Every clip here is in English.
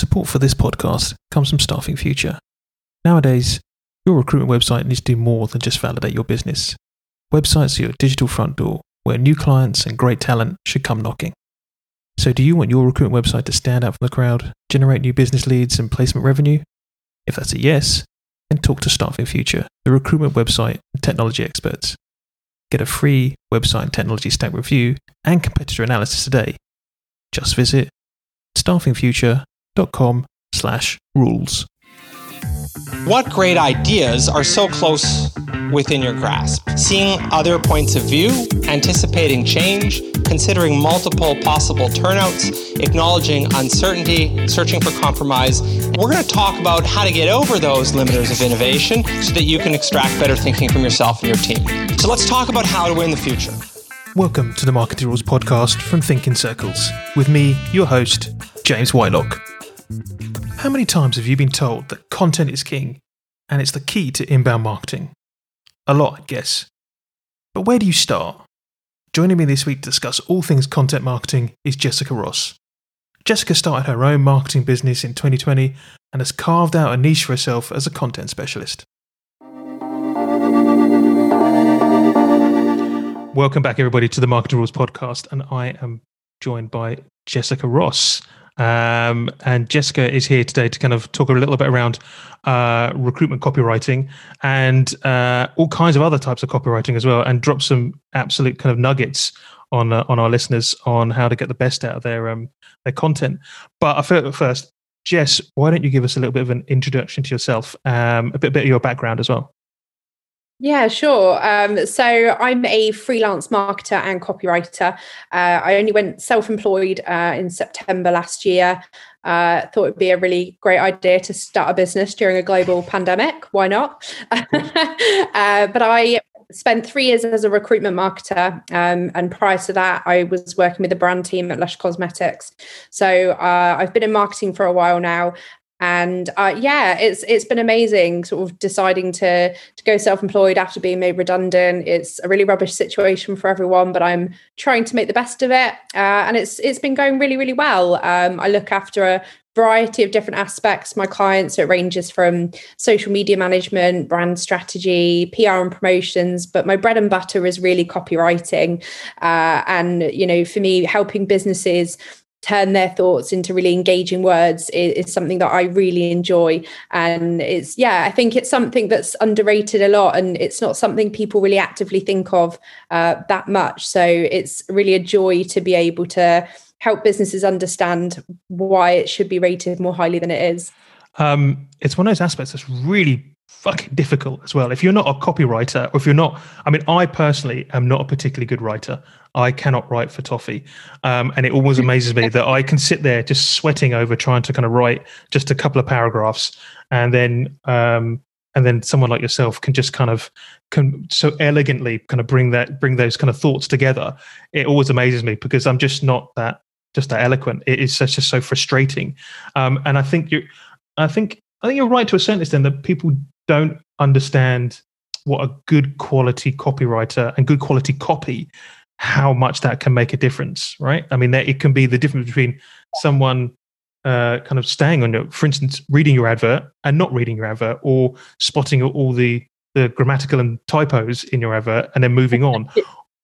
Support for this podcast comes from Staffing Future. Nowadays, your recruitment website needs to do more than just validate your business. Websites are your digital front door where new clients and great talent should come knocking. So, do you want your recruitment website to stand out from the crowd, generate new business leads and placement revenue? If that's a yes, then talk to Staffing Future, the recruitment website and technology experts. Get a free website and technology stack review and competitor analysis today. Just visit staffingfuture.com slash rules. What great ideas are so close within your grasp? Seeing other points of view, anticipating change, considering multiple possible turnouts, acknowledging uncertainty, searching for compromise. We're going to talk about how to get over those limiters of innovation so that you can extract better thinking from yourself and your team. So let's talk about how to win the future. Welcome to the Marketing Rules podcast from ThinkinCircles with me, your host, James Whitelock. How many times have you been told that content is king and it's the key to inbound marketing? A lot, I guess. But where do you start? Joining me this week to discuss all things content marketing is Jessica Ross. Jessica started her own marketing business in 2020 and has carved out a niche for herself as a content specialist. Welcome back, everybody, to the Marketing Rules podcast, and I am joined by Jessica Ross. Um, and Jessica is here today to kind of talk a little bit around uh, recruitment copywriting and uh, all kinds of other types of copywriting as well, and drop some absolute kind of nuggets on uh, on our listeners on how to get the best out of their um, their content. But I feel first, Jess, why don't you give us a little bit of an introduction to yourself, um, a bit, bit of your background as well? Yeah, sure. Um, so I'm a freelance marketer and copywriter. Uh, I only went self-employed uh, in September last year. Uh, thought it'd be a really great idea to start a business during a global pandemic. Why not? Uh, but I spent three years as a recruitment marketer, um, and prior to that, I was working with the brand team at Lush Cosmetics. So uh, I've been in marketing for a while now, and uh, yeah it's it's been amazing sort of deciding to to go self-employed after being made redundant. It's a really rubbish situation for everyone but i'm trying to make the best of it. Uh, and it's it's been going really really well. Um, i look after a variety of different aspects my clients so it ranges from social media management brand strategy pr and promotions but my bread and butter is really copywriting. Uh, and you know for me helping businesses turn their thoughts into really engaging words is, is, something that I really enjoy. And it's, yeah, I think it's something that's underrated a lot and it's not something people really actively think of uh, that much. So it's really a joy to be able to help businesses understand why it should be rated more highly than it is. Um, it's one of those aspects that's really fucking difficult as well. If you're not a copywriter, or if you're not, I mean, I personally am not a particularly good writer. I cannot write for toffee, um, and it always amazes me that I can sit there just sweating over trying to kind of write just a couple of paragraphs, and then um, and then someone like yourself can just kind of can so elegantly kind of bring that bring those kind of thoughts together. It always amazes me because I'm just not that just that eloquent. It is just so frustrating, um, and I think you, I think I think you're right to a certain extent that people don't understand what a good quality copywriter and good quality copy how much that can make a difference right? I mean it can be the difference between someone uh, kind of staying on your for instance reading your advert and not reading your advert or spotting all the the grammatical and typos in your advert and then moving on.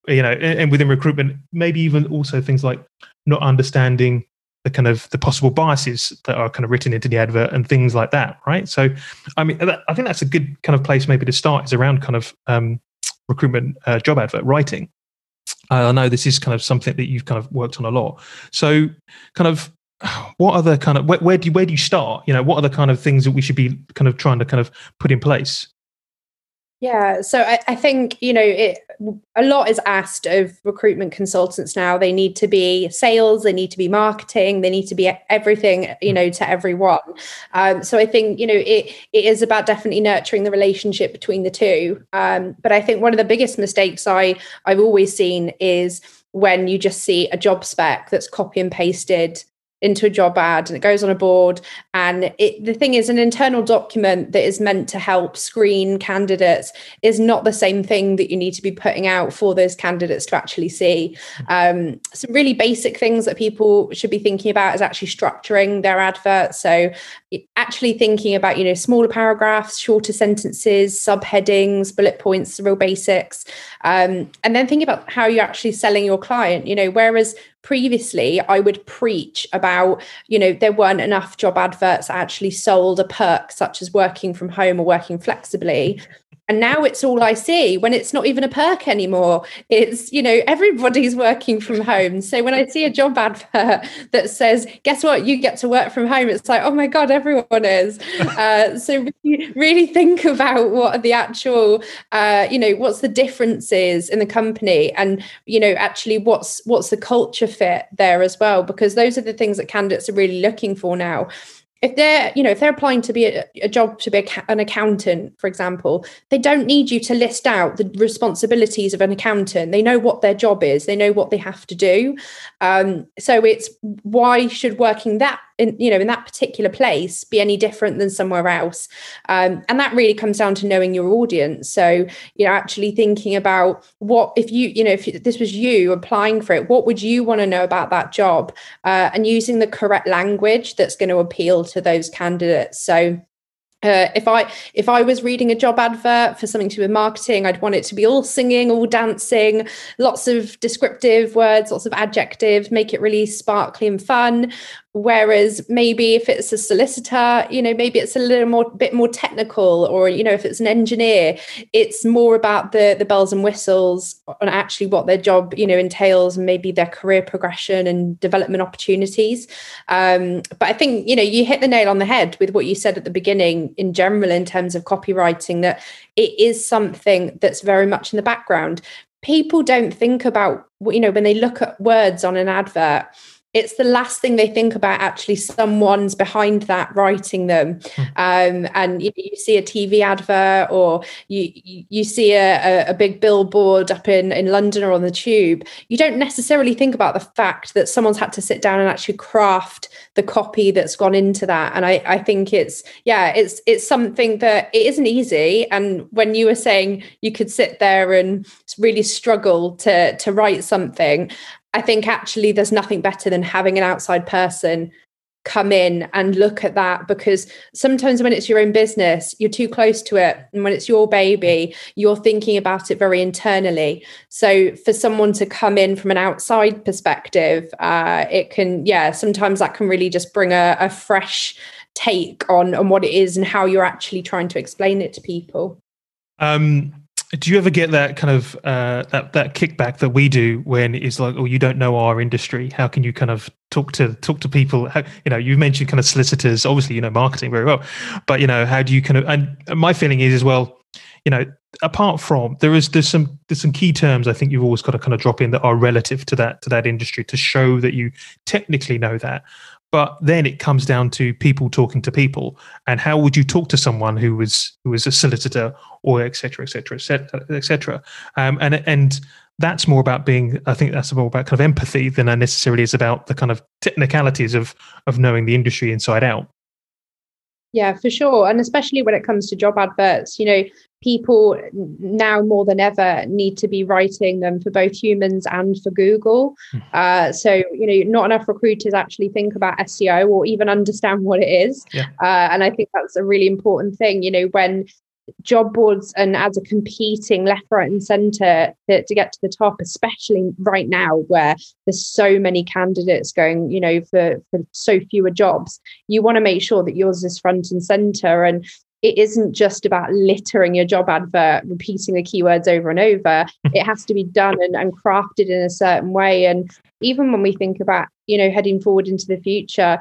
You know and, and within recruitment maybe even also things like not understanding the kind of the possible biases that are kind of written into the advert and things like that right? So i mean i think that's a good kind of place maybe to start is around kind of um, recruitment uh, job advert writing. I know this is kind of something that you've kind of worked on a lot. So kind of what are the kind of where, where do you where do you start? You know what are the kind of things that we should be kind of trying to kind of put in place yeah, so I, I, think you know it. A lot is asked of recruitment consultants now. They need to be sales, they need to be marketing, they need to be everything you know to everyone. Um, so I think you know it it is about definitely nurturing the relationship between the two. Um, but I think one of the biggest mistakes I I've always seen is when you just see a job spec that's copy and pasted into a job ad and it goes on a board. And it, the thing is an internal document that is meant to help screen candidates is not the same thing that you need to be putting out for those candidates to actually see. Um, some really basic things that people should be thinking about is actually structuring their advert so actually thinking about you know smaller paragraphs shorter sentences subheadings bullet points the real basics. Um, and then think about how you're actually selling your client. You know whereas previously I would preach about, you know, there weren't enough job adverts actually sold a perk such as working from home or working flexibly. And now it's all I see when it's not even a perk anymore. It's, you know, everybody's working from home. So when I see a job advert that says, guess what, you get to work from home, it's like, oh my God, everyone is. uh, so really, really, think about what are the actual, uh, you know, what's the differences in the company and, you know, actually what's what's the culture fit there as well, because those are the things that candidates are really looking for now if they're you know if they're applying to be a, a job to be a, an accountant for example they don't need you to list out the responsibilities of an accountant. They know what their job is. They know what they have to do. Um, so it's why should working that in you know in that particular place be any different than somewhere else. Um, and that really comes down to knowing your audience. So you know actually thinking about what if you you know if this was you applying for it what would you want to know about that job? Uh, and using the correct language that's going to appeal to those candidates. So uh, if I if I was reading a job advert for something to do with marketing, I'd want it to be all singing, all dancing, lots of descriptive words, lots of adjectives, make it really sparkly and fun. Whereas maybe if it's a solicitor, you know, maybe it's a little more bit more technical, or you know, if it's an engineer, it's more about the the bells and whistles on actually what their job, you know, entails, and maybe their career progression and development opportunities. Um, but I think you know you hit the nail on the head with what you said at the beginning in general in terms of copywriting that it is something that's very much in the background. People don't think about you know when they look at words on an advert it's the last thing they think about actually someone's behind that writing them. Hmm. um, and you, you, see a tv advert or you you see a, a, big billboard up in in london or on the tube you don't necessarily think about the fact that someone's had to sit down and actually craft the copy that's gone into that. And i i think it's yeah it's it's something that it isn't easy. And when you were saying you could sit there and really struggle to to write something I think actually there's nothing better than having an outside person come in and look at that because sometimes when it's your own business you're too close to it. And when it's your baby you're thinking about it very internally. So for someone to come in from an outside perspective uh, it can yeah sometimes that can really just bring a, a fresh take on on what it is and how you're actually trying to explain it to people. Um do you ever get that kind of uh, that that kickback that we do when it's like, oh, you don't know our industry? How can you kind of talk to talk to people? How, you know, you mentioned kind of solicitors. Obviously, you know marketing very well, but you know, how do you kind of? And my feeling is as well, you know, apart from there is there's some there's some key terms I think you've always got to kind of drop in that are relative to that to that industry to show that you technically know that. But then it comes down to people talking to people, and how would you talk to someone who was who was a solicitor or et cetera, et cetera, et cetera, um, and and that's more about being. I think that's more about kind of empathy than necessarily is about the kind of technicalities of of knowing the industry inside out. Yeah, for sure. And especially when it comes to job adverts, you know, people now more than ever need to be writing them for both humans and for Google. Hmm. Uh, so, you know, not enough recruiters actually think about SEO or even understand what it is. Yeah. Uh, and I think that's a really important thing. You know, when job boards and ads are competing left, right, and centre to, to, get to the top, especially right now where there's so many candidates going, you know, for, for so fewer jobs. You want to make sure that yours is front and centre. And it isn't just about littering your job advert, repeating the keywords over and over. It has to be done and, and crafted in a certain way. And even when we think about, you know, heading forward into the future,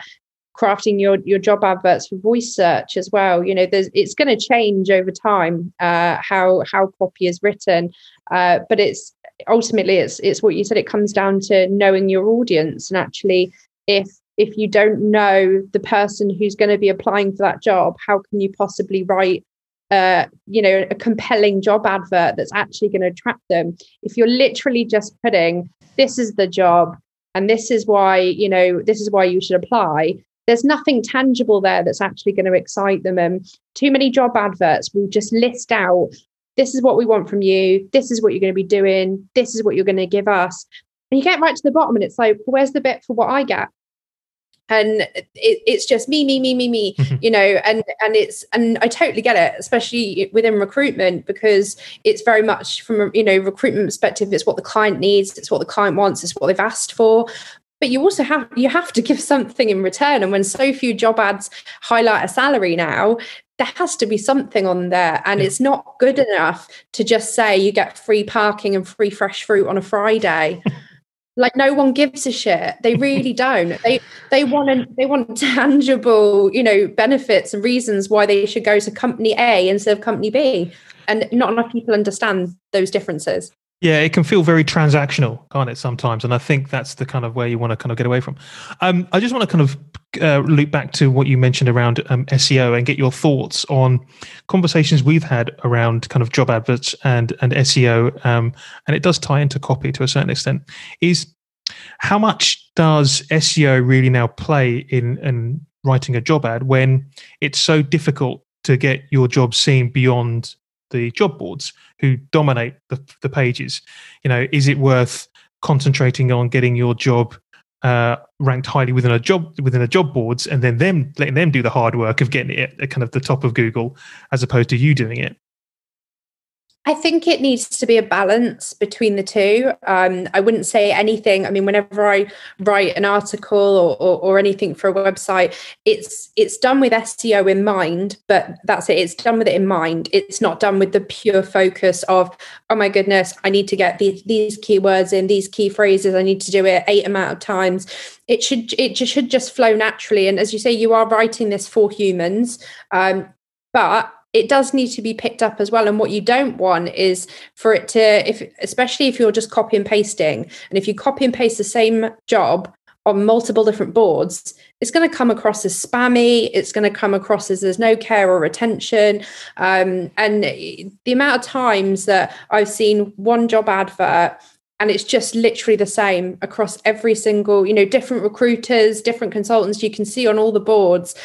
crafting your your job adverts for voice search as well. You know there's it's going to change over time uh, how how copy is written. Uh, but it's ultimately it's it's what you said it comes down to knowing your audience. And actually if if you don't know the person who's going to be applying for that job how can you possibly write uh, you know a compelling job advert that's actually going to attract them? If you're literally just putting this is the job and this is why you know this is why you should apply there's nothing tangible there that's actually going to excite them and too many job adverts will just list out this is what we want from you. This is what you're going to be doing. This is what you're going to give us. And you get right to the bottom and it's like where's the bit for what i get? And it, it's just me me me me me you know and and it's and i totally get it especially within recruitment because it's very much from a you know recruitment perspective it's what the client needs it's what the client wants it's what they've asked for but you also have you have to give something in return. And when so few job ads highlight a salary now there has to be something on there. And yeah. it's not good enough to just say you get free parking and free fresh fruit on a friday. Like no one gives a shit. They really don't. They they want to, they want tangible you know benefits and reasons why they should go to company a instead of company b. And not enough people understand those differences yeah, it can feel very transactional, can't it, sometimes? And I think that's the kind of where you want to kind of get away from. Um, I just want to kind of uh, loop back to what you mentioned around um, SEO and get your thoughts on conversations we've had around kind of job adverts and and SEO. Um, and it does tie into copy to a certain extent. Is how much does SEO really now play in in writing a job ad when it's so difficult to get your job seen beyond the job boards who dominate the, the pages. You know, is it worth concentrating on getting your job uh, ranked highly within a job within a job boards, and then them letting them do the hard work of getting it at kind of the top of Google, as opposed to you doing it? I think it needs to be a balance between the two. Um, I wouldn't say anything. I mean, whenever I write an article or, or, or, anything for a website, it's it's done with SEO in mind, but that's it. It's done with it in mind. It's not done with the pure focus of, oh my goodness, I need to get these these keywords in, these key phrases. I need to do it eight amount of times. It should it just should just flow naturally. And as you say, you are writing this for humans, um, but it does need to be picked up as well. And what you don't want is for it to if especially if you're just copy and pasting and if you copy and paste the same job on multiple different boards it's going to come across as spammy it's going to come across as there's no care or attention. Um, and the amount of times that i've seen one job advert and it's just literally the same across every single you know different recruiters different consultants you can see on all the boards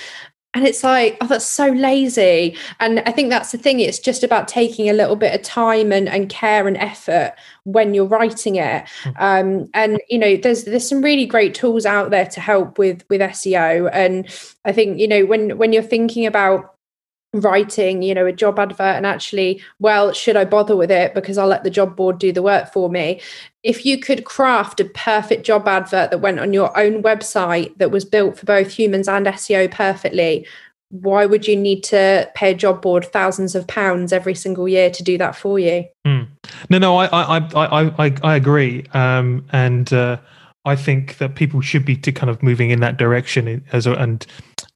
and it's like oh that's so lazy. And i think that's the thing it's just about taking a little bit of time and, and care and effort when you're writing it. Hmm. um, and you know there's there's some really great tools out there to help with with seo and i think you know when when you're thinking about writing you know a job advert and actually well should i bother with it because i'll let the job board do the work for me? If you could craft a perfect job advert that went on your own website that was built for both humans and seo perfectly why would you need to pay a job board thousands of pounds every single year to do that for you? Mm. no no i i i i, I agree. Um, and uh, i think that people should be to kind of moving in that direction as and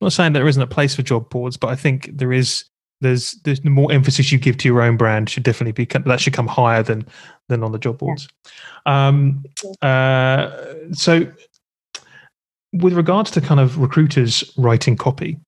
I'm not saying there isn't a place for job boards, but I think there is. There's there's the more emphasis you give to your own brand should definitely be that should come higher than than on the job boards. Um, uh, so, with regards to kind of recruiters writing copy,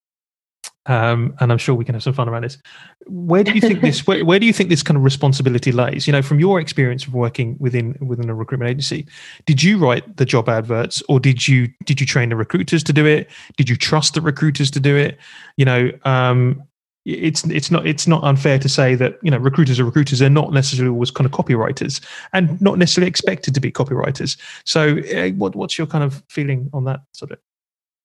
um, and I'm sure we can have some fun around this. Where do you think this? Where, where, do you think this kind of responsibility lays? You know, from your experience of working within within a recruitment agency, did you write the job adverts, or did you did you train the recruiters to do it? Did you trust the recruiters to do it? You know, um, it's it's not it's not unfair to say that you know recruiters are recruiters. They're not necessarily always kind of copywriters, and not necessarily expected to be copywriters. So, uh, what what's your kind of feeling on that subject?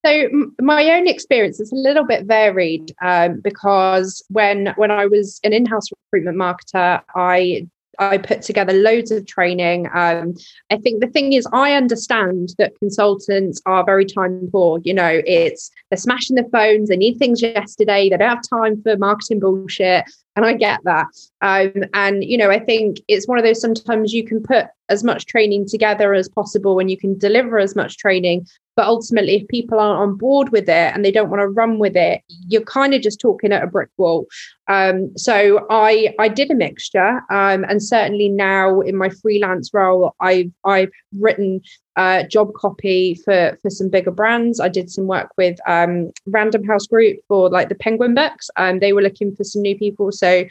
So my own experience is a little bit varied um, because when when I was an in-house recruitment marketer, I I put together loads of training. Um, I think the thing is, I understand that consultants are very time poor. You know, it's they're smashing their phones, they need things yesterday, they don't have time for marketing bullshit. And I get that. Um, and, you know, I think it's one of those sometimes you can put as much training together as possible and you can deliver as much training. But ultimately, if people aren't on board with it and they don't want to run with it, you're kind of just talking at a brick wall. Um, so I I did a mixture, um, and certainly now in my freelance role, I've I've written uh, job copy for for some bigger brands. I did some work with um, Random House Group for like the Penguin books. Um, they were looking for some new people, so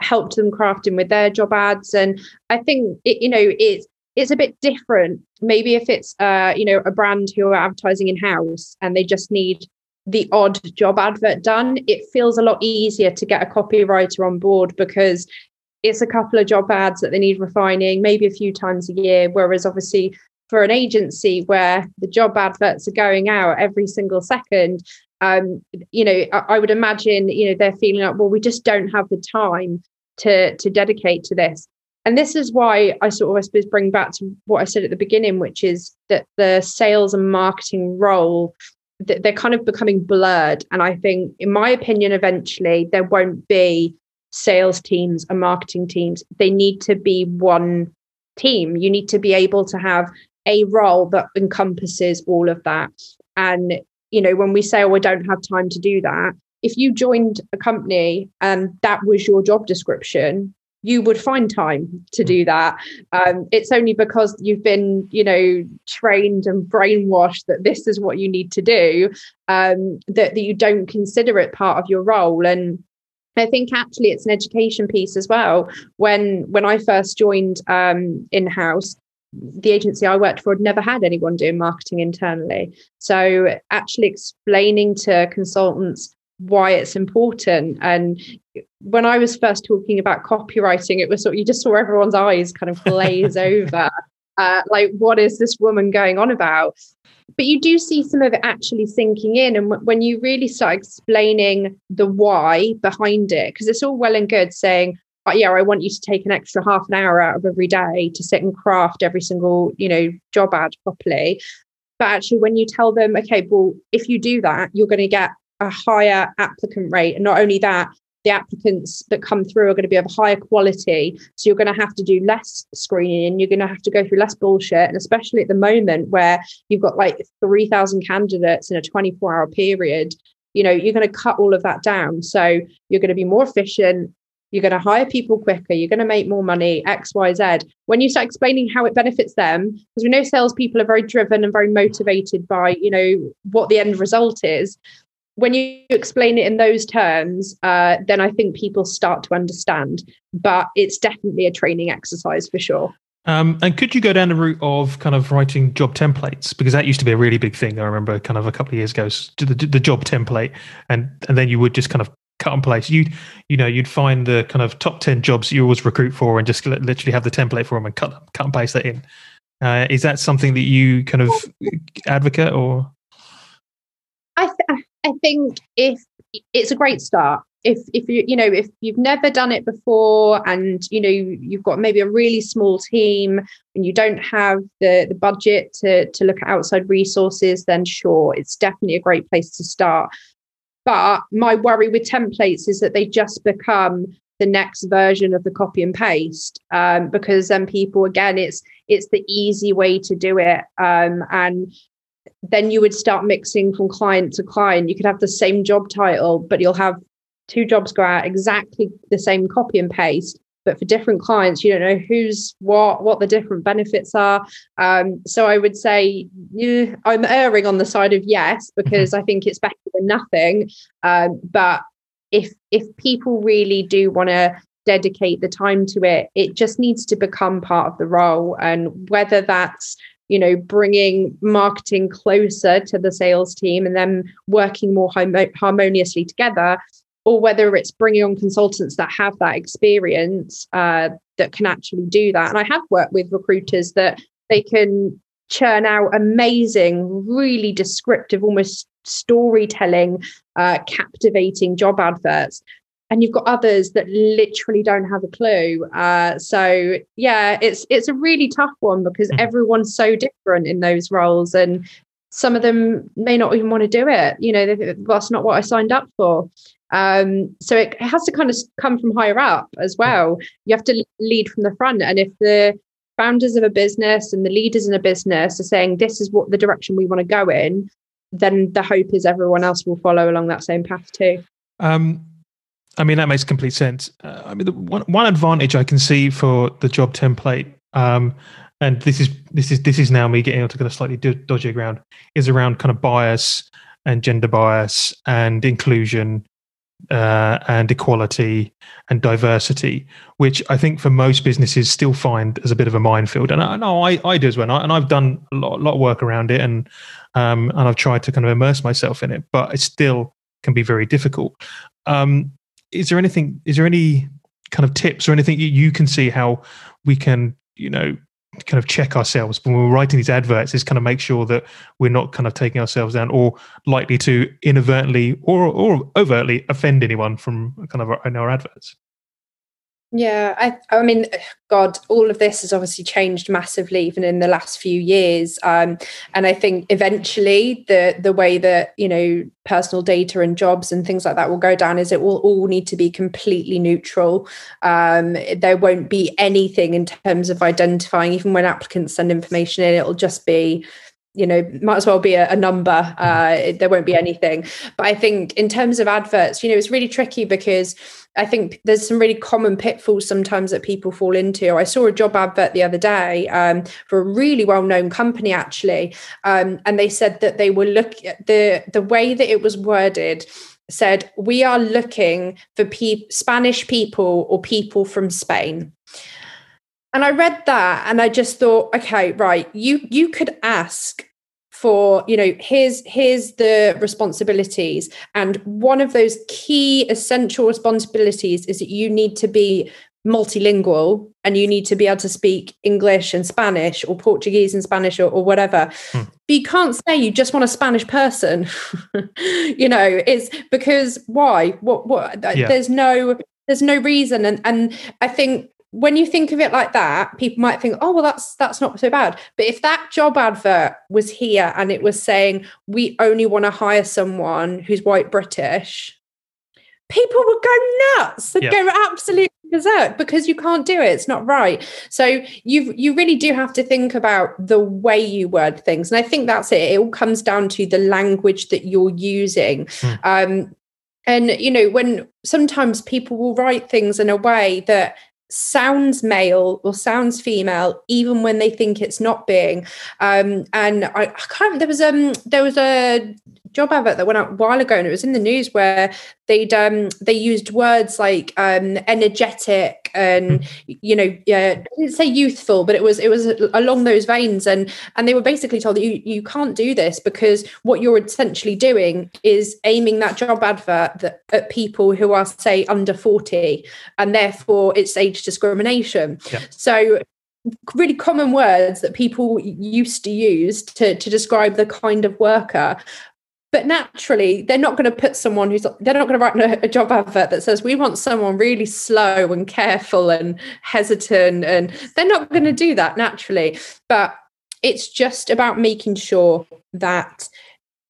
helped them crafting with their job ads. And I think it, you know it's it's a bit different. Maybe if it's uh, you know, a brand who are advertising in house and they just need the odd job advert done, it feels a lot easier to get a copywriter on board because it's a couple of job ads that they need refining, maybe a few times a year. Whereas obviously for an agency where the job adverts are going out every single second, um, you know, I, I would imagine, you know, they're feeling like, well, we just don't have the time to to dedicate to this. And this is why I sort of, I suppose, bring back to what I said at the beginning, which is that the sales and marketing role they're kind of becoming blurred. And I think, in my opinion, eventually there won't be sales teams and marketing teams. They need to be one team. You need to be able to have a role that encompasses all of that. And, you know, when we say, oh, I don't have time to do that, if you joined a company and that was your job description, you would find time to do that. Um, it's only because you've been, you know, trained and brainwashed that this is what you need to do um, that, that you don't consider it part of your role. And I think actually it's an education piece as well. When when I first joined um, in house, the agency I worked for had never had anyone doing marketing internally. So actually explaining to consultants why it's important. And when i was first talking about copywriting it was sort of, you just saw everyone's eyes kind of glaze over uh, like what is this woman going on about? But you do see some of it actually sinking in and w- when you really start explaining the why behind it because it's all well and good saying oh, yeah i want you to take an extra half an hour out of every day to sit and craft every single you know job ad properly. But actually when you tell them okay well if you do that you're going to get a higher applicant rate. And not only that, the applicants that come through are going to be of higher quality. So you're going to have to do less screening. and You're going to have to go through less bullshit. And especially at the moment where you've got like 3,000 candidates in a 24 hour period, you know, you're going to cut all of that down. So you're going to be more efficient. You're going to hire people quicker. You're going to make more money, X, Y, Z. When you start explaining how it benefits them, because we know salespeople are very driven and very motivated by, you know, what the end result is when you explain it in those terms, uh, then I think people start to understand. But it's definitely a training exercise for sure. Um, and could you go down the route of kind of writing job templates because that used to be a really big thing. I remember kind of a couple of years ago, the, the job template, and and then you would just kind of cut and paste. You you know you'd find the kind of top ten jobs you always recruit for, and just literally have the template for them and cut cut and paste that in. Uh, is that something that you kind of advocate or? I th- I think if it's a great start. If if you you know if you've never done it before and you know you've got maybe a really small team and you don't have the the budget to to look at outside resources, then sure, it's definitely a great place to start. But my worry with templates is that they just become the next version of the copy and paste um, because then people again it's it's the easy way to do it um, and then you would start mixing from client to client. You could have the same job title, but you'll have two jobs go out exactly the same copy and paste. But for different clients, you don't know who's what, what the different benefits are. Um, so I would say yeah, I'm erring on the side of yes because I think it's better than nothing. Um, but if if people really do want to dedicate the time to it, it just needs to become part of the role. And whether that's you know bringing marketing closer to the sales team and then working more harmoniously together or whether it's bringing on consultants that have that experience uh, that can actually do that. And i have worked with recruiters that they can churn out amazing really descriptive almost storytelling uh, captivating job adverts and you've got others that literally don't have a clue. Uh, so yeah, it's it's a really tough one because mm-hmm. everyone's so different in those roles, and some of them may not even want to do it. You know, that's not what I signed up for. Um, so it has to kind of come from higher up as well. You have to lead from the front, and if the founders of a business and the leaders in a business are saying this is what the direction we want to go in, then the hope is everyone else will follow along that same path too. Um, I mean, that makes complete sense. Uh, I mean, the one, one advantage I can see for the job template, um, and this is this is this is now me getting onto kind of slightly dodgy ground, is around kind of bias and gender bias and inclusion uh, and equality and diversity, which I think for most businesses still find as a bit of a minefield. And I know I, I do as well. And I've done a lot, lot of work around it and um, and I've tried to kind of immerse myself in it, but it still can be very difficult. Um, is there anything? Is there any kind of tips or anything you can see how we can, you know, kind of check ourselves when we're writing these adverts is kind of make sure that we're not kind of taking ourselves down or likely to inadvertently or or overtly offend anyone from kind of our, in our adverts yeah, I, I mean, God, all of this has obviously changed massively even in the last few years. Um, and I think eventually the the way that you know personal data and jobs and things like that will go down is it will all need to be completely neutral. Um, there won't be anything in terms of identifying, even when applicants send information in, it'll just be you know might as well be a, a number uh, there won't be anything but i think in terms of adverts you know it's really tricky because I think there's some really common pitfalls sometimes that people fall into. I saw a job advert the other day um, for a really well-known company, actually, um, and they said that they were looking the the way that it was worded said we are looking for pe- Spanish people or people from Spain. And I read that and I just thought, okay, right, you you could ask for you know here's here's the responsibilities. And one of those key essential responsibilities is that you need to be multilingual and you need to be able to speak english and spanish or portuguese and spanish or, or whatever. Hmm. but you can't say you just want a spanish person you know it's because why? What what? Yeah. there's no there's no reason. And and i think when you think of it like that, people might think, "Oh, well, that's that's not so bad." But if that job advert was here and it was saying we only want to hire someone who's white British, people would go nuts. They'd yeah. go absolutely berserk because you can't do it. It's not right. So you you really do have to think about the way you word things, and I think that's it. It all comes down to the language that you're using. Mm. Um, and you know when sometimes people will write things in a way that sounds male or sounds female even when they think it's not being. Um and i, I can't there was um there was a job advert that went out a while ago and it was in the news where they'd um they used words like um energetic and hmm. you know yeah I didn't say youthful but it was it was along those veins and and they were basically told that you you can't do this because what you're essentially doing is aiming that job advert that, at people who are say under 40 and therefore it's age discrimination yeah. so really common words that people used to use to, to describe the kind of worker but naturally they're not going to put someone who's they're not going to write a, job advert that says we want someone really slow and careful and hesitant and they're not going to do that naturally. But it's just about making sure that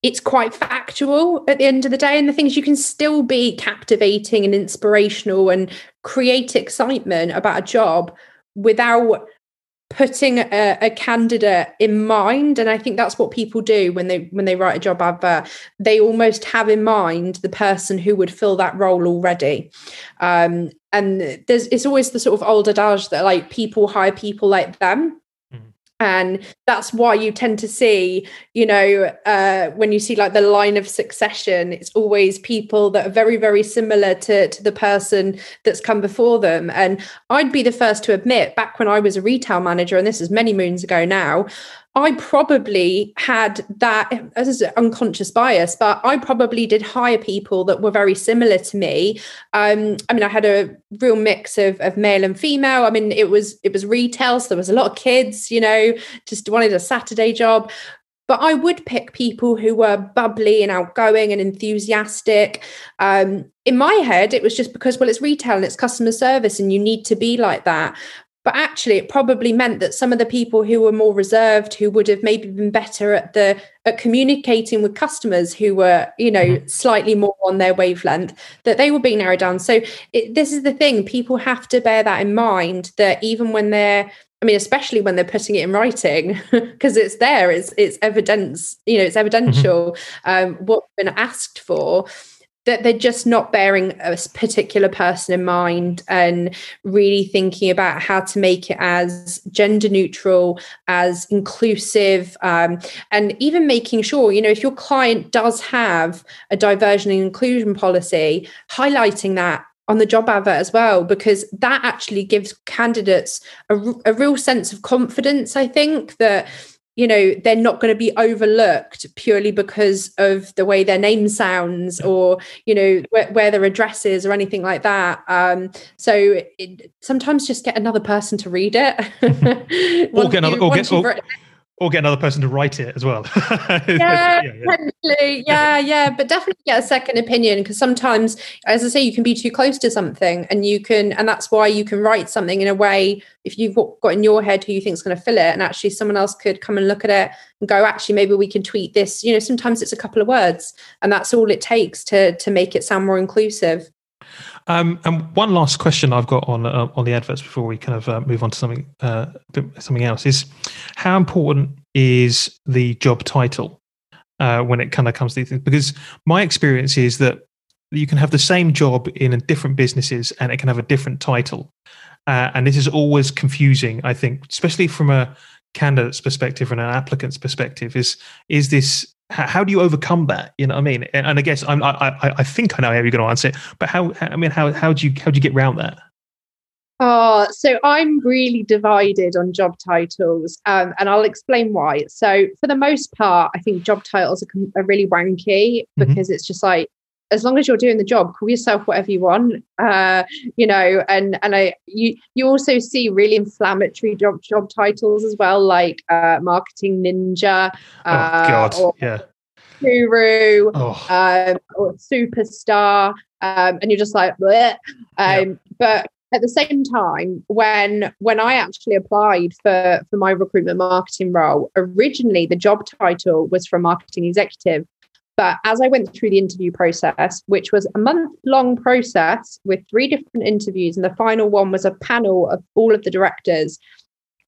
it's quite factual at the end of the day and the things you can still be captivating and inspirational and create excitement about a job without putting a, a, candidate in mind and i think that's what people do when they when they write a job advert. They almost have in mind the person who would fill that role already. Um, and there's it's always the sort of old adage that like people hire people like them and that's why you tend to see you know uh, when you see like the line of succession it's always people that are very very similar to, to the person that's come before them. And i'd be the first to admit back when i was a retail manager and this is many moons ago now I probably had that as an unconscious bias, but I probably did hire people that were very similar to me. Um, I mean, I had a real mix of, of male and female. I mean, it was it was retail, so there was a lot of kids, you know, just wanted a Saturday job. But I would pick people who were bubbly and outgoing and enthusiastic. Um, in my head, it was just because, well, it's retail and it's customer service, and you need to be like that. But actually, it probably meant that some of the people who were more reserved, who would have maybe been better at the at communicating with customers, who were you know mm-hmm. slightly more on their wavelength, that they were being narrowed down. So it, this is the thing: people have to bear that in mind. That even when they're I mean, especially when they're putting it in writing, because it's there, it's it's evidence, you know, it's evidential mm-hmm. um, what's been asked for that they're just not bearing a particular person in mind and really thinking about how to make it as gender neutral as inclusive um, and even making sure you know if your client does have a diversion and inclusion policy highlighting that on the job advert as well because that actually gives candidates a, a real sense of confidence i think that you know they're not going to be overlooked purely because of the way their name sounds or you know where, where their address is or anything like that. Um, so it, sometimes just get another person to read it. Or get another, you, or get, or, or get another person to write it as well. yeah, yeah, yeah. yeah, yeah, but definitely get a second opinion because sometimes, as I say, you can be too close to something, and you can, and that's why you can write something in a way if you've got in your head who you think is going to fill it, and actually someone else could come and look at it and go, actually, maybe we can tweet this. You know, sometimes it's a couple of words, and that's all it takes to to make it sound more inclusive. Um, and one last question I've got on uh, on the adverts before we kind of uh, move on to something uh, something else is how important is the job title uh, when it kind of comes to these things? Because my experience is that you can have the same job in different businesses and it can have a different title, uh, and this is always confusing. I think, especially from a candidate's perspective and an applicant's perspective, is is this how do you overcome that? You know what I mean? And I guess I'm, I, I, I think I know how you're going to answer it, but how, I mean, how, how do you, how do you get around that? Oh, so I'm really divided on job titles, um, and I'll explain why. So, for the most part, I think job titles are, are really wanky mm-hmm. because mm-hmm. it's just like as long as you're doing the job, call yourself whatever you want. Uh, you know, and and I you you also see really inflammatory job job titles as well, like uh, marketing ninja. Oh, uh, oh God, yeah. Guru oh. um, or superstar, um, and you're just like, Bleh. Um, yeah. but at the same time when when i actually applied for for my recruitment marketing role originally the job title was for marketing executive but as I went through the interview process, which was a month long process with three different interviews, and the final one was a panel of all of the directors,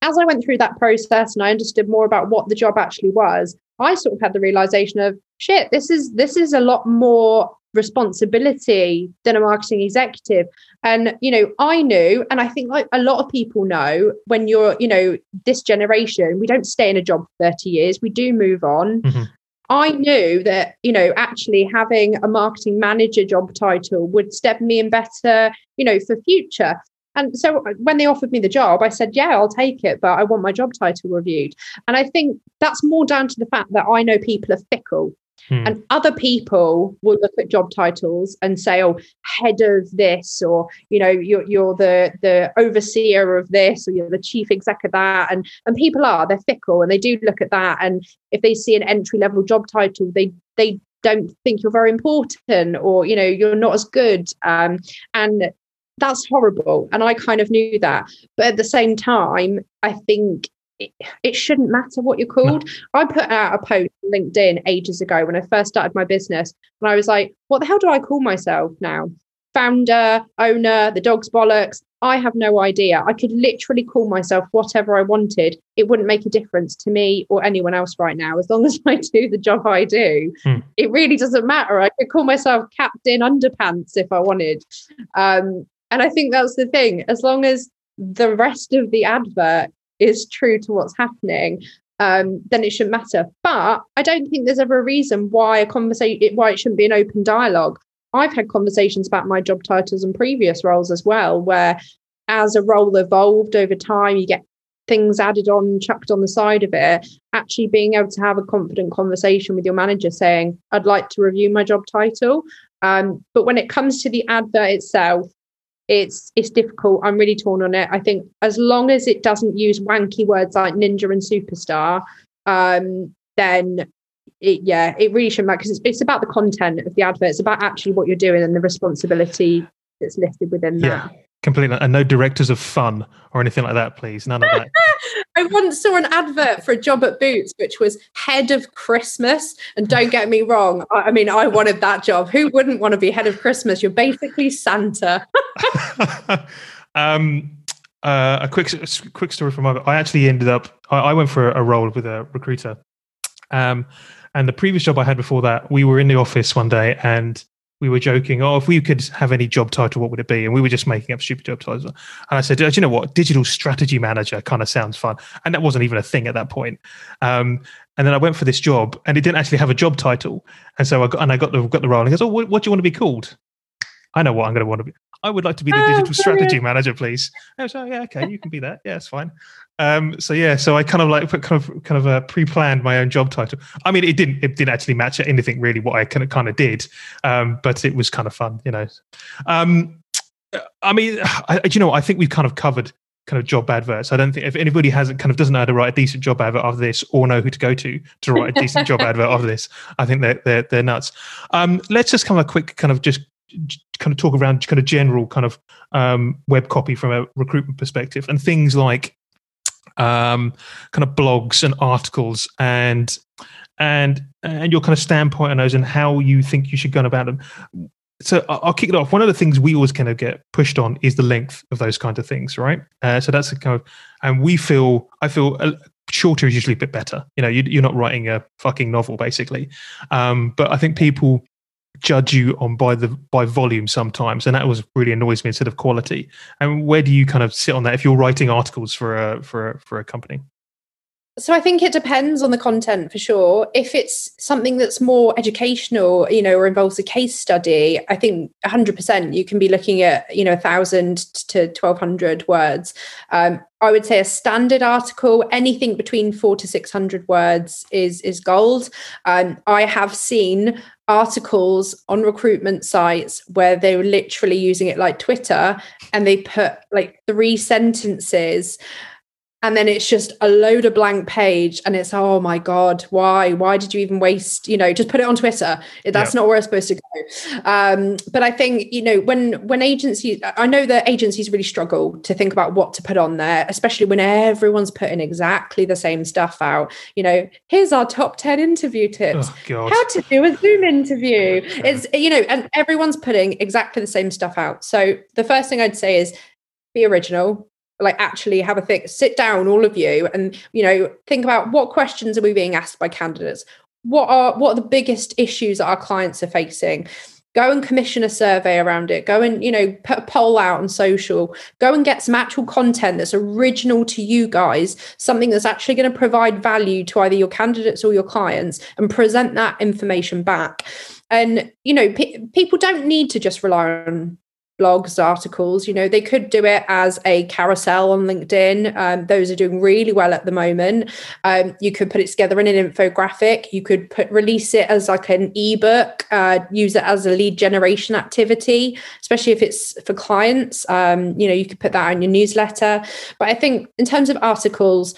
as I went through that process and I understood more about what the job actually was, I sort of had the realization of shit, this is this is a lot more responsibility than a marketing executive and you know i knew and i think like a lot of people know when you're you know this generation we don't stay in a job for 30 years we do move on mm-hmm. I knew that, you know, actually having a marketing manager job title would step me in better, you know, for future. And so uh, when they offered me the job, I said, yeah, I'll take it, but I want my job title reviewed. And I think that's more down to the fact that I know people are fickle. Hmm. And other people will look at job titles and say, "Oh, head of this," or you know, you're you're the the overseer of this, or you're the chief exec of that. And and people are they're fickle, and they do look at that. And if they see an entry level job title, they they don't think you're very important, or you know, you're not as good. Um, and that's horrible. And I kind of knew that, but at the same time, I think it, it shouldn't matter what you're called. No. I put out a post on LinkedIn ages ago when I first started my business, and I was like, what the hell do I call myself now? Founder, owner, the dog's bollocks. I have no idea. I could literally call myself whatever I wanted. It wouldn't make a difference to me or anyone else right now. As long as I do the job I do, hmm. it really doesn't matter. I could call myself Captain Underpants if I wanted. Um, and I think that's the thing. As long as the rest of the advert is true to what's happening, um, then it shouldn't matter. But I don't think there's ever a reason why a conversation why it shouldn't be an open dialogue. I've had conversations about my job titles and previous roles as well, where as a role evolved over time, you get things added on, chucked on the side of it. Actually, being able to have a confident conversation with your manager saying, I'd like to review my job title. Um, but when it comes to the advert itself, it's it's difficult. I'm really torn on it. I think as long as it doesn't use wanky words like ninja and superstar, um, then it, yeah, it really shouldn't matter because it's, it's about the content of the advert. It's about actually what you're doing and the responsibility that's lifted within yeah. that. Completely. And no directors of fun or anything like that, please. None of that. I once saw an advert for a job at Boots, which was head of Christmas. And don't get me wrong, I, mean, I wanted that job. Who wouldn't want to be head of Christmas? You're basically Santa. um, uh, a quick quick story from my. I actually ended up. I, I went for a role with a recruiter, um, and the previous job I had before that, we were in the office one day, and we were joking, oh, if we could have any job title, what would it be? And we were just making up stupid job titles. And I said, do you know what? Digital strategy manager kind of sounds fun. And that wasn't even a thing at that point. Um, and then I went for this job and it didn't actually have a job title. And so I got, and I got the, got the role and he goes, oh, what, what do you want to be called? I know what I'm going to want to be. I would like to be the oh, digital strategy manager, please. I was like, yeah, okay, you can be that. Yeah, it's fine. Um, so yeah, so I kind of like kind of kind of uh, pre-planned my own job title. I mean, it didn't it didn't actually match anything really what I kind of kind of did, um, but it was kind of fun, you know. Um, I mean, I, you know, I think we've kind of covered kind of job adverts. I don't think if anybody hasn't kind of doesn't know how to write a decent job advert of this or know who to go to to write a decent job advert of this, I think they're they're, they're nuts. Um, let's just kind of a quick kind of just kind of talk around kind of general kind of um, web copy from a recruitment perspective and things like um, kind of blogs and articles and and and your kind of standpoint on those and how you think you should go about them. So I'll kick it off. One of the things we always kind of get pushed on is the length of those kind of things, right? Uh, so that's a kind of, and we feel, I feel uh, shorter is usually a bit better. You know, you, are not writing a fucking novel, basically. Um, but I think people judge you on by the by volume sometimes and that was really annoys me instead of quality and where do you kind of sit on that if you're writing articles for a for a, for a company so I think it depends on the content for sure. If it's something that's more educational, you know, or involves a case study, I think 100% you can be looking at, you know, 1,000 to 1,200 words. Um, I would say a standard article, anything between four to 600 words is, is gold. Um, I have seen articles on recruitment sites where they were literally using it like Twitter and they put like three sentences and then it's just a load of blank page and it's oh my god why? Why did you even waste you know just put it on twitter. That's not where it's supposed to go. Um, but i think you know when when agencies i know that agencies really struggle to think about what to put on there especially when everyone's putting exactly the same stuff out. You know here's our top 10 interview tips. Oh, how to do a zoom interview. It's you know and everyone's putting exactly the same stuff out. So the first thing i'd say is be original like actually have a think sit down all of you and you know think about what questions are we being asked by candidates? What are what are the biggest issues that our clients are facing? Go and commission a survey around it. Go and you know put a poll out on social. Go and get some actual content that's original to you guys something that's actually going to provide value to either your candidates or your clients and present that information back. And you know people don't need to just rely on blogs, articles. You know, they could do it as a carousel on LinkedIn. Um, those are doing really well at the moment. Um, you could put it together in an infographic. You could put release it as like an ebook. Uh, use it as a lead generation activity, especially if it's for clients. Um, you know, you could put that on your newsletter. But I think in terms of articles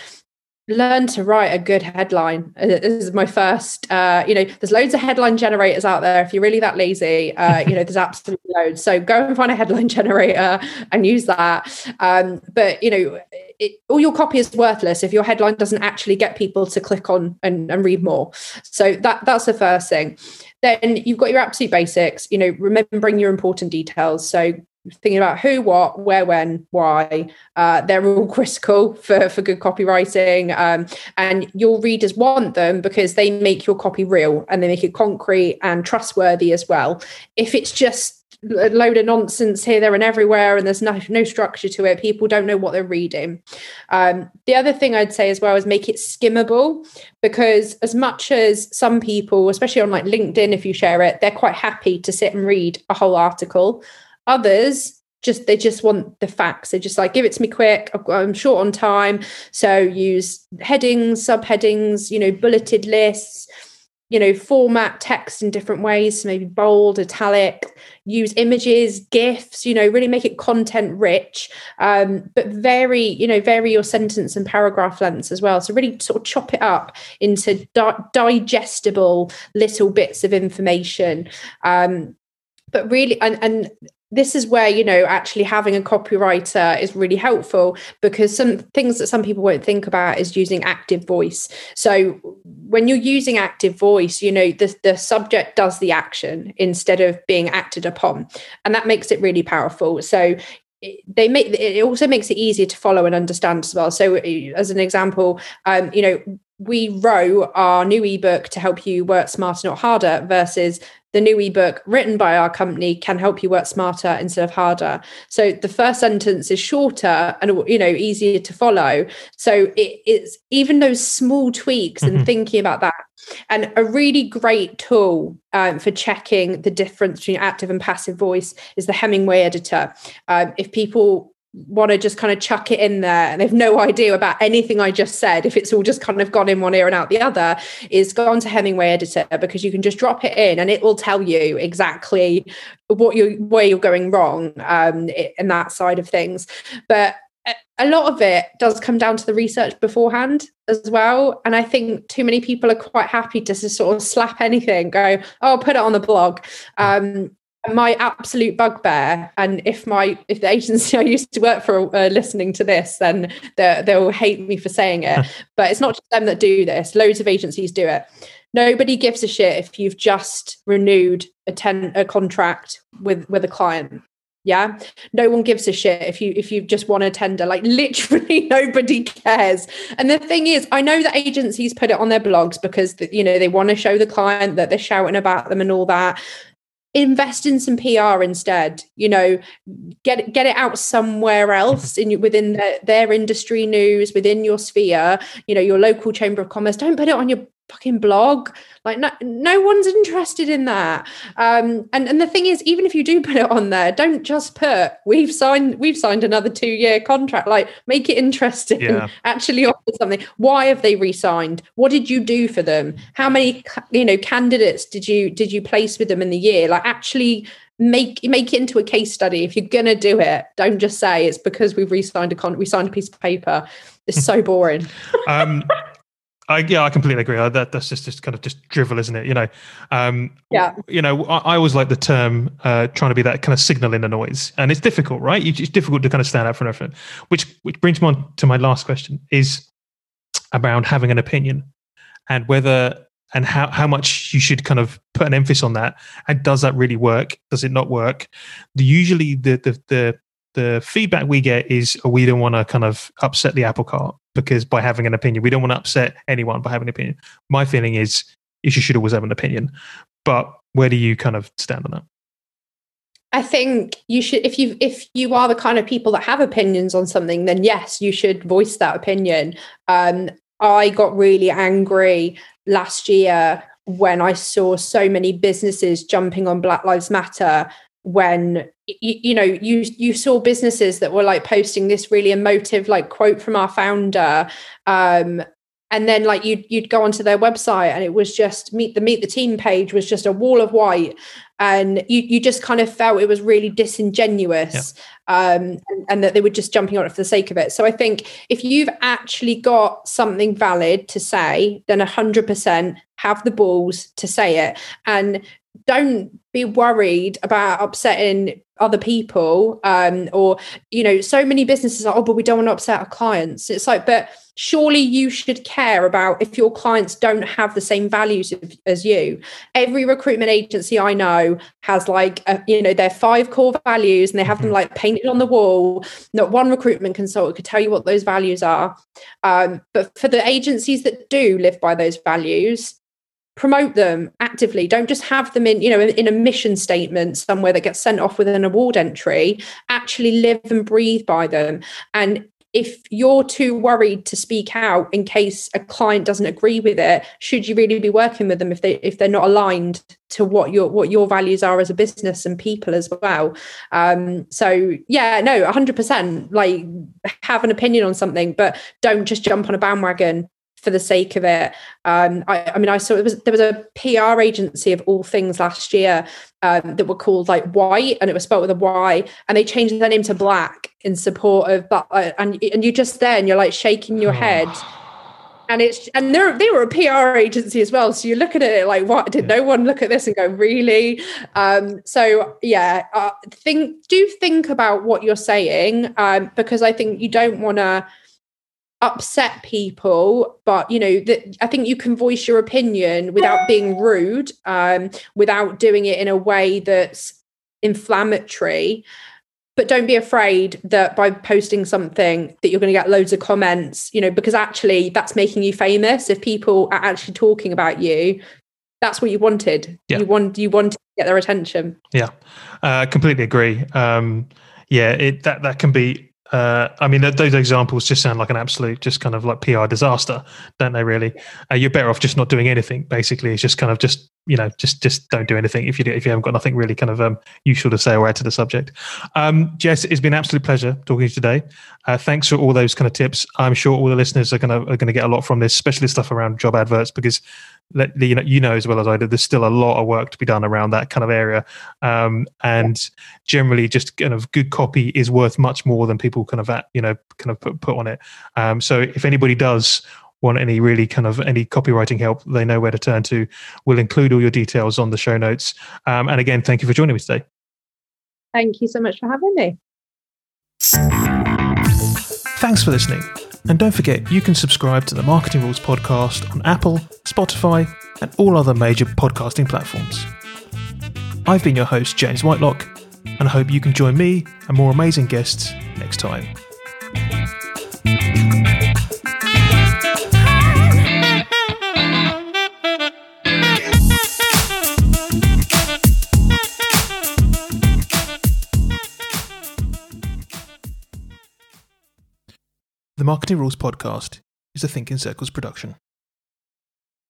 learn to write a good headline this is my first uh, you know there's loads of headline generators out there. If you're really that lazy uh, you know there's absolutely loads. So go and find a headline generator and use that. Um, but you know it, all your copy is worthless if your headline doesn't actually get people to click on and, and read more. So that that's the first thing. Then you've got your absolute basics you know remembering your important details. So thinking about who, what, where, when, why. Uh, they're all critical for, for good copywriting. Um, and your readers want them because they make your copy real and they make it concrete and trustworthy as well. If it's just a load of nonsense here, there, and everywhere, and there's no, no structure to it. People don't know what they're reading. Um, the other thing I'd say as well is make it skimmable because, as much as some people, especially on like LinkedIn, if you share it, they're quite happy to sit and read a whole article. Others just they just want the facts. They just like give it to me quick. I'm short on time, so use headings, subheadings, you know, bulleted lists. You know, format text in different ways, so maybe bold, italic, use images, GIFs, you know, really make it content rich, um, but vary, you know, vary your sentence and paragraph lengths as well. So really sort of chop it up into di- digestible little bits of information. Um, but really and, and this is where you know actually having a copywriter is really helpful because some things that some people won't think about is using active voice. So when you're using active voice you know the, the subject does the action instead of being acted upon and that makes it really powerful. So they make it also makes it easier to follow and understand as well. So as an example um, you know we wrote our new ebook to help you work smarter not harder versus the new ebook written by our company can help you work smarter instead of harder. So the first sentence is shorter and you know easier to follow. So it, it's even those small tweaks mm-hmm. and thinking about that. And a really great tool um, for checking the difference between active and passive voice is the hemingway editor. Um, if people want to just kind of chuck it in there and they've no idea about anything I just said, if it's all just kind of gone in one ear and out the other, is go on to Hemingway Editor because you can just drop it in and it will tell you exactly what you where you're going wrong um, in that side of things. But a lot of it does come down to the research beforehand as well. And I think too many people are quite happy to just sort of slap anything, go, oh, I'll put it on the blog. Um, my absolute bugbear and if my if the agency i used to work for uh, listening to this then they'll hate me for saying it. But it's not just them that do this. Loads of agencies do it. Nobody gives a shit if you've just renewed a ten a contract with with a client. Yeah? No one gives a shit if you if you just want a tender. Like literally nobody cares. And the thing is i know that agencies put it on their blogs because you know they want to show the client that they're shouting about them and all that invest in some PR instead. You know, get get it out somewhere else in within the, their industry news, within your sphere. You know, your local chamber of commerce. Don't put it on your fucking blog. Like no, no one's interested in that. Um, and and the thing is, even if you do put it on there, don't just put we've signed we've signed another two year contract. Like make it interesting. Yeah. Actually offer something. Why have they re-signed? What did you do for them? How many you know candidates did you did you place with them in the year? Like actually make make it into a case study if you're gonna do it don't just say it's because we've re-signed a con we signed a piece of paper it's so boring um I, yeah, I completely agree. That that's just just kind of just drivel, isn't it? You know, um, yeah. You know, I, I always like the term uh, trying to be that kind of signal in the noise, and it's difficult, right? It's difficult to kind of stand out from everything. Which which brings me on to my last question: is around having an opinion and whether and how how much you should kind of put an emphasis on that, and does that really work? Does it not work? The, usually, the the the the feedback we get is oh, we don't want to kind of upset the apple cart because by having an opinion, we don't want to upset anyone by having an opinion. My feeling is is you should always have an opinion. But where do you kind of stand on that? I think you should if you if you are the kind of people that have opinions on something, then yes, you should voice that opinion. Um, I got really angry last year when I saw so many businesses jumping on Black Lives Matter when you, you, know you you saw businesses that were like posting this really emotive like quote from our founder um and then like you'd you'd go onto their website and it was just meet the meet the team page was just a wall of white and you you just kind of felt it was really disingenuous yeah. um and, and, that they were just jumping on it for the sake of it so i think if you've actually got something valid to say then 100% have the balls to say it and don't be worried about upsetting other people um, or you know so many businesses are oh but we don't want to upset our clients. It's like but surely you should care about if your clients don't have the same values as you. Every recruitment agency i know has like a, you know their five core values and they have them mm-hmm. like painted on the wall. Not one recruitment consultant could tell you what those values are. Um, but for the agencies that do live by those values promote them actively. Don't just have them in you know in, in, a mission statement somewhere that gets sent off with an award entry. Actually live and breathe by them. And if you're too worried to speak out in case a client doesn't agree with it should you really be working with them if they if they're not aligned to what your what your values are as a business and people as well? Um so yeah no 100% like have an opinion on something but don't just jump on a bandwagon for the sake of it. Um, I, I, mean, I saw it was there was a PR agency of all things last year um, that were called like White, and it was spelled with a Y, and they changed their name to Black in support of. But uh, and and you're just there, and you're like shaking your head. And it's and they're they were a PR agency as well. So you look at it like, what did no one look at this and go, really? Um, so yeah, uh, think do think about what you're saying um, because I think you don't want to upset people but you know that i think you can voice your opinion without being rude um, without doing it in a way that's inflammatory but don't be afraid that by posting something that you're going to get loads of comments you know because actually that's making you famous if people are actually talking about you that's what you wanted. Yeah. You want you wanted to get their attention. Yeah, uh, completely agree. Um, yeah, it that that can be. Uh, I mean, th- those examples just sound like an absolute, just kind of like PR disaster, don't they? Really, uh, you're better off just not doing anything. Basically, it's just kind of just you know, just just don't do anything if you do, if you haven't got nothing really kind of um, useful to say or add to the subject. Um, Jess, it's been an absolute pleasure talking to you today. Uh, thanks for all those kind of tips. I'm sure all the listeners are gonna are gonna get a lot from this, especially stuff around job adverts because let, you know you know as well as I do. There's still a lot of work to be done around that kind of area, um, and generally, just kind of good copy is worth much more than people kind of at, you know kind of put, put on it. Um, so if anybody does want any really kind of any copywriting help, they know where to turn to. We'll include all your details on the show notes. Um, and again, thank you for joining me today. Thank you so much for having me. Thanks for listening. And don't forget, you can subscribe to the Marketing Rules podcast on Apple, Spotify, and all other major podcasting platforms. I've been your host, James Whitelock, and I hope you can join me and more amazing guests next time. The Marketing Rules podcast is a ThinkinCircles production.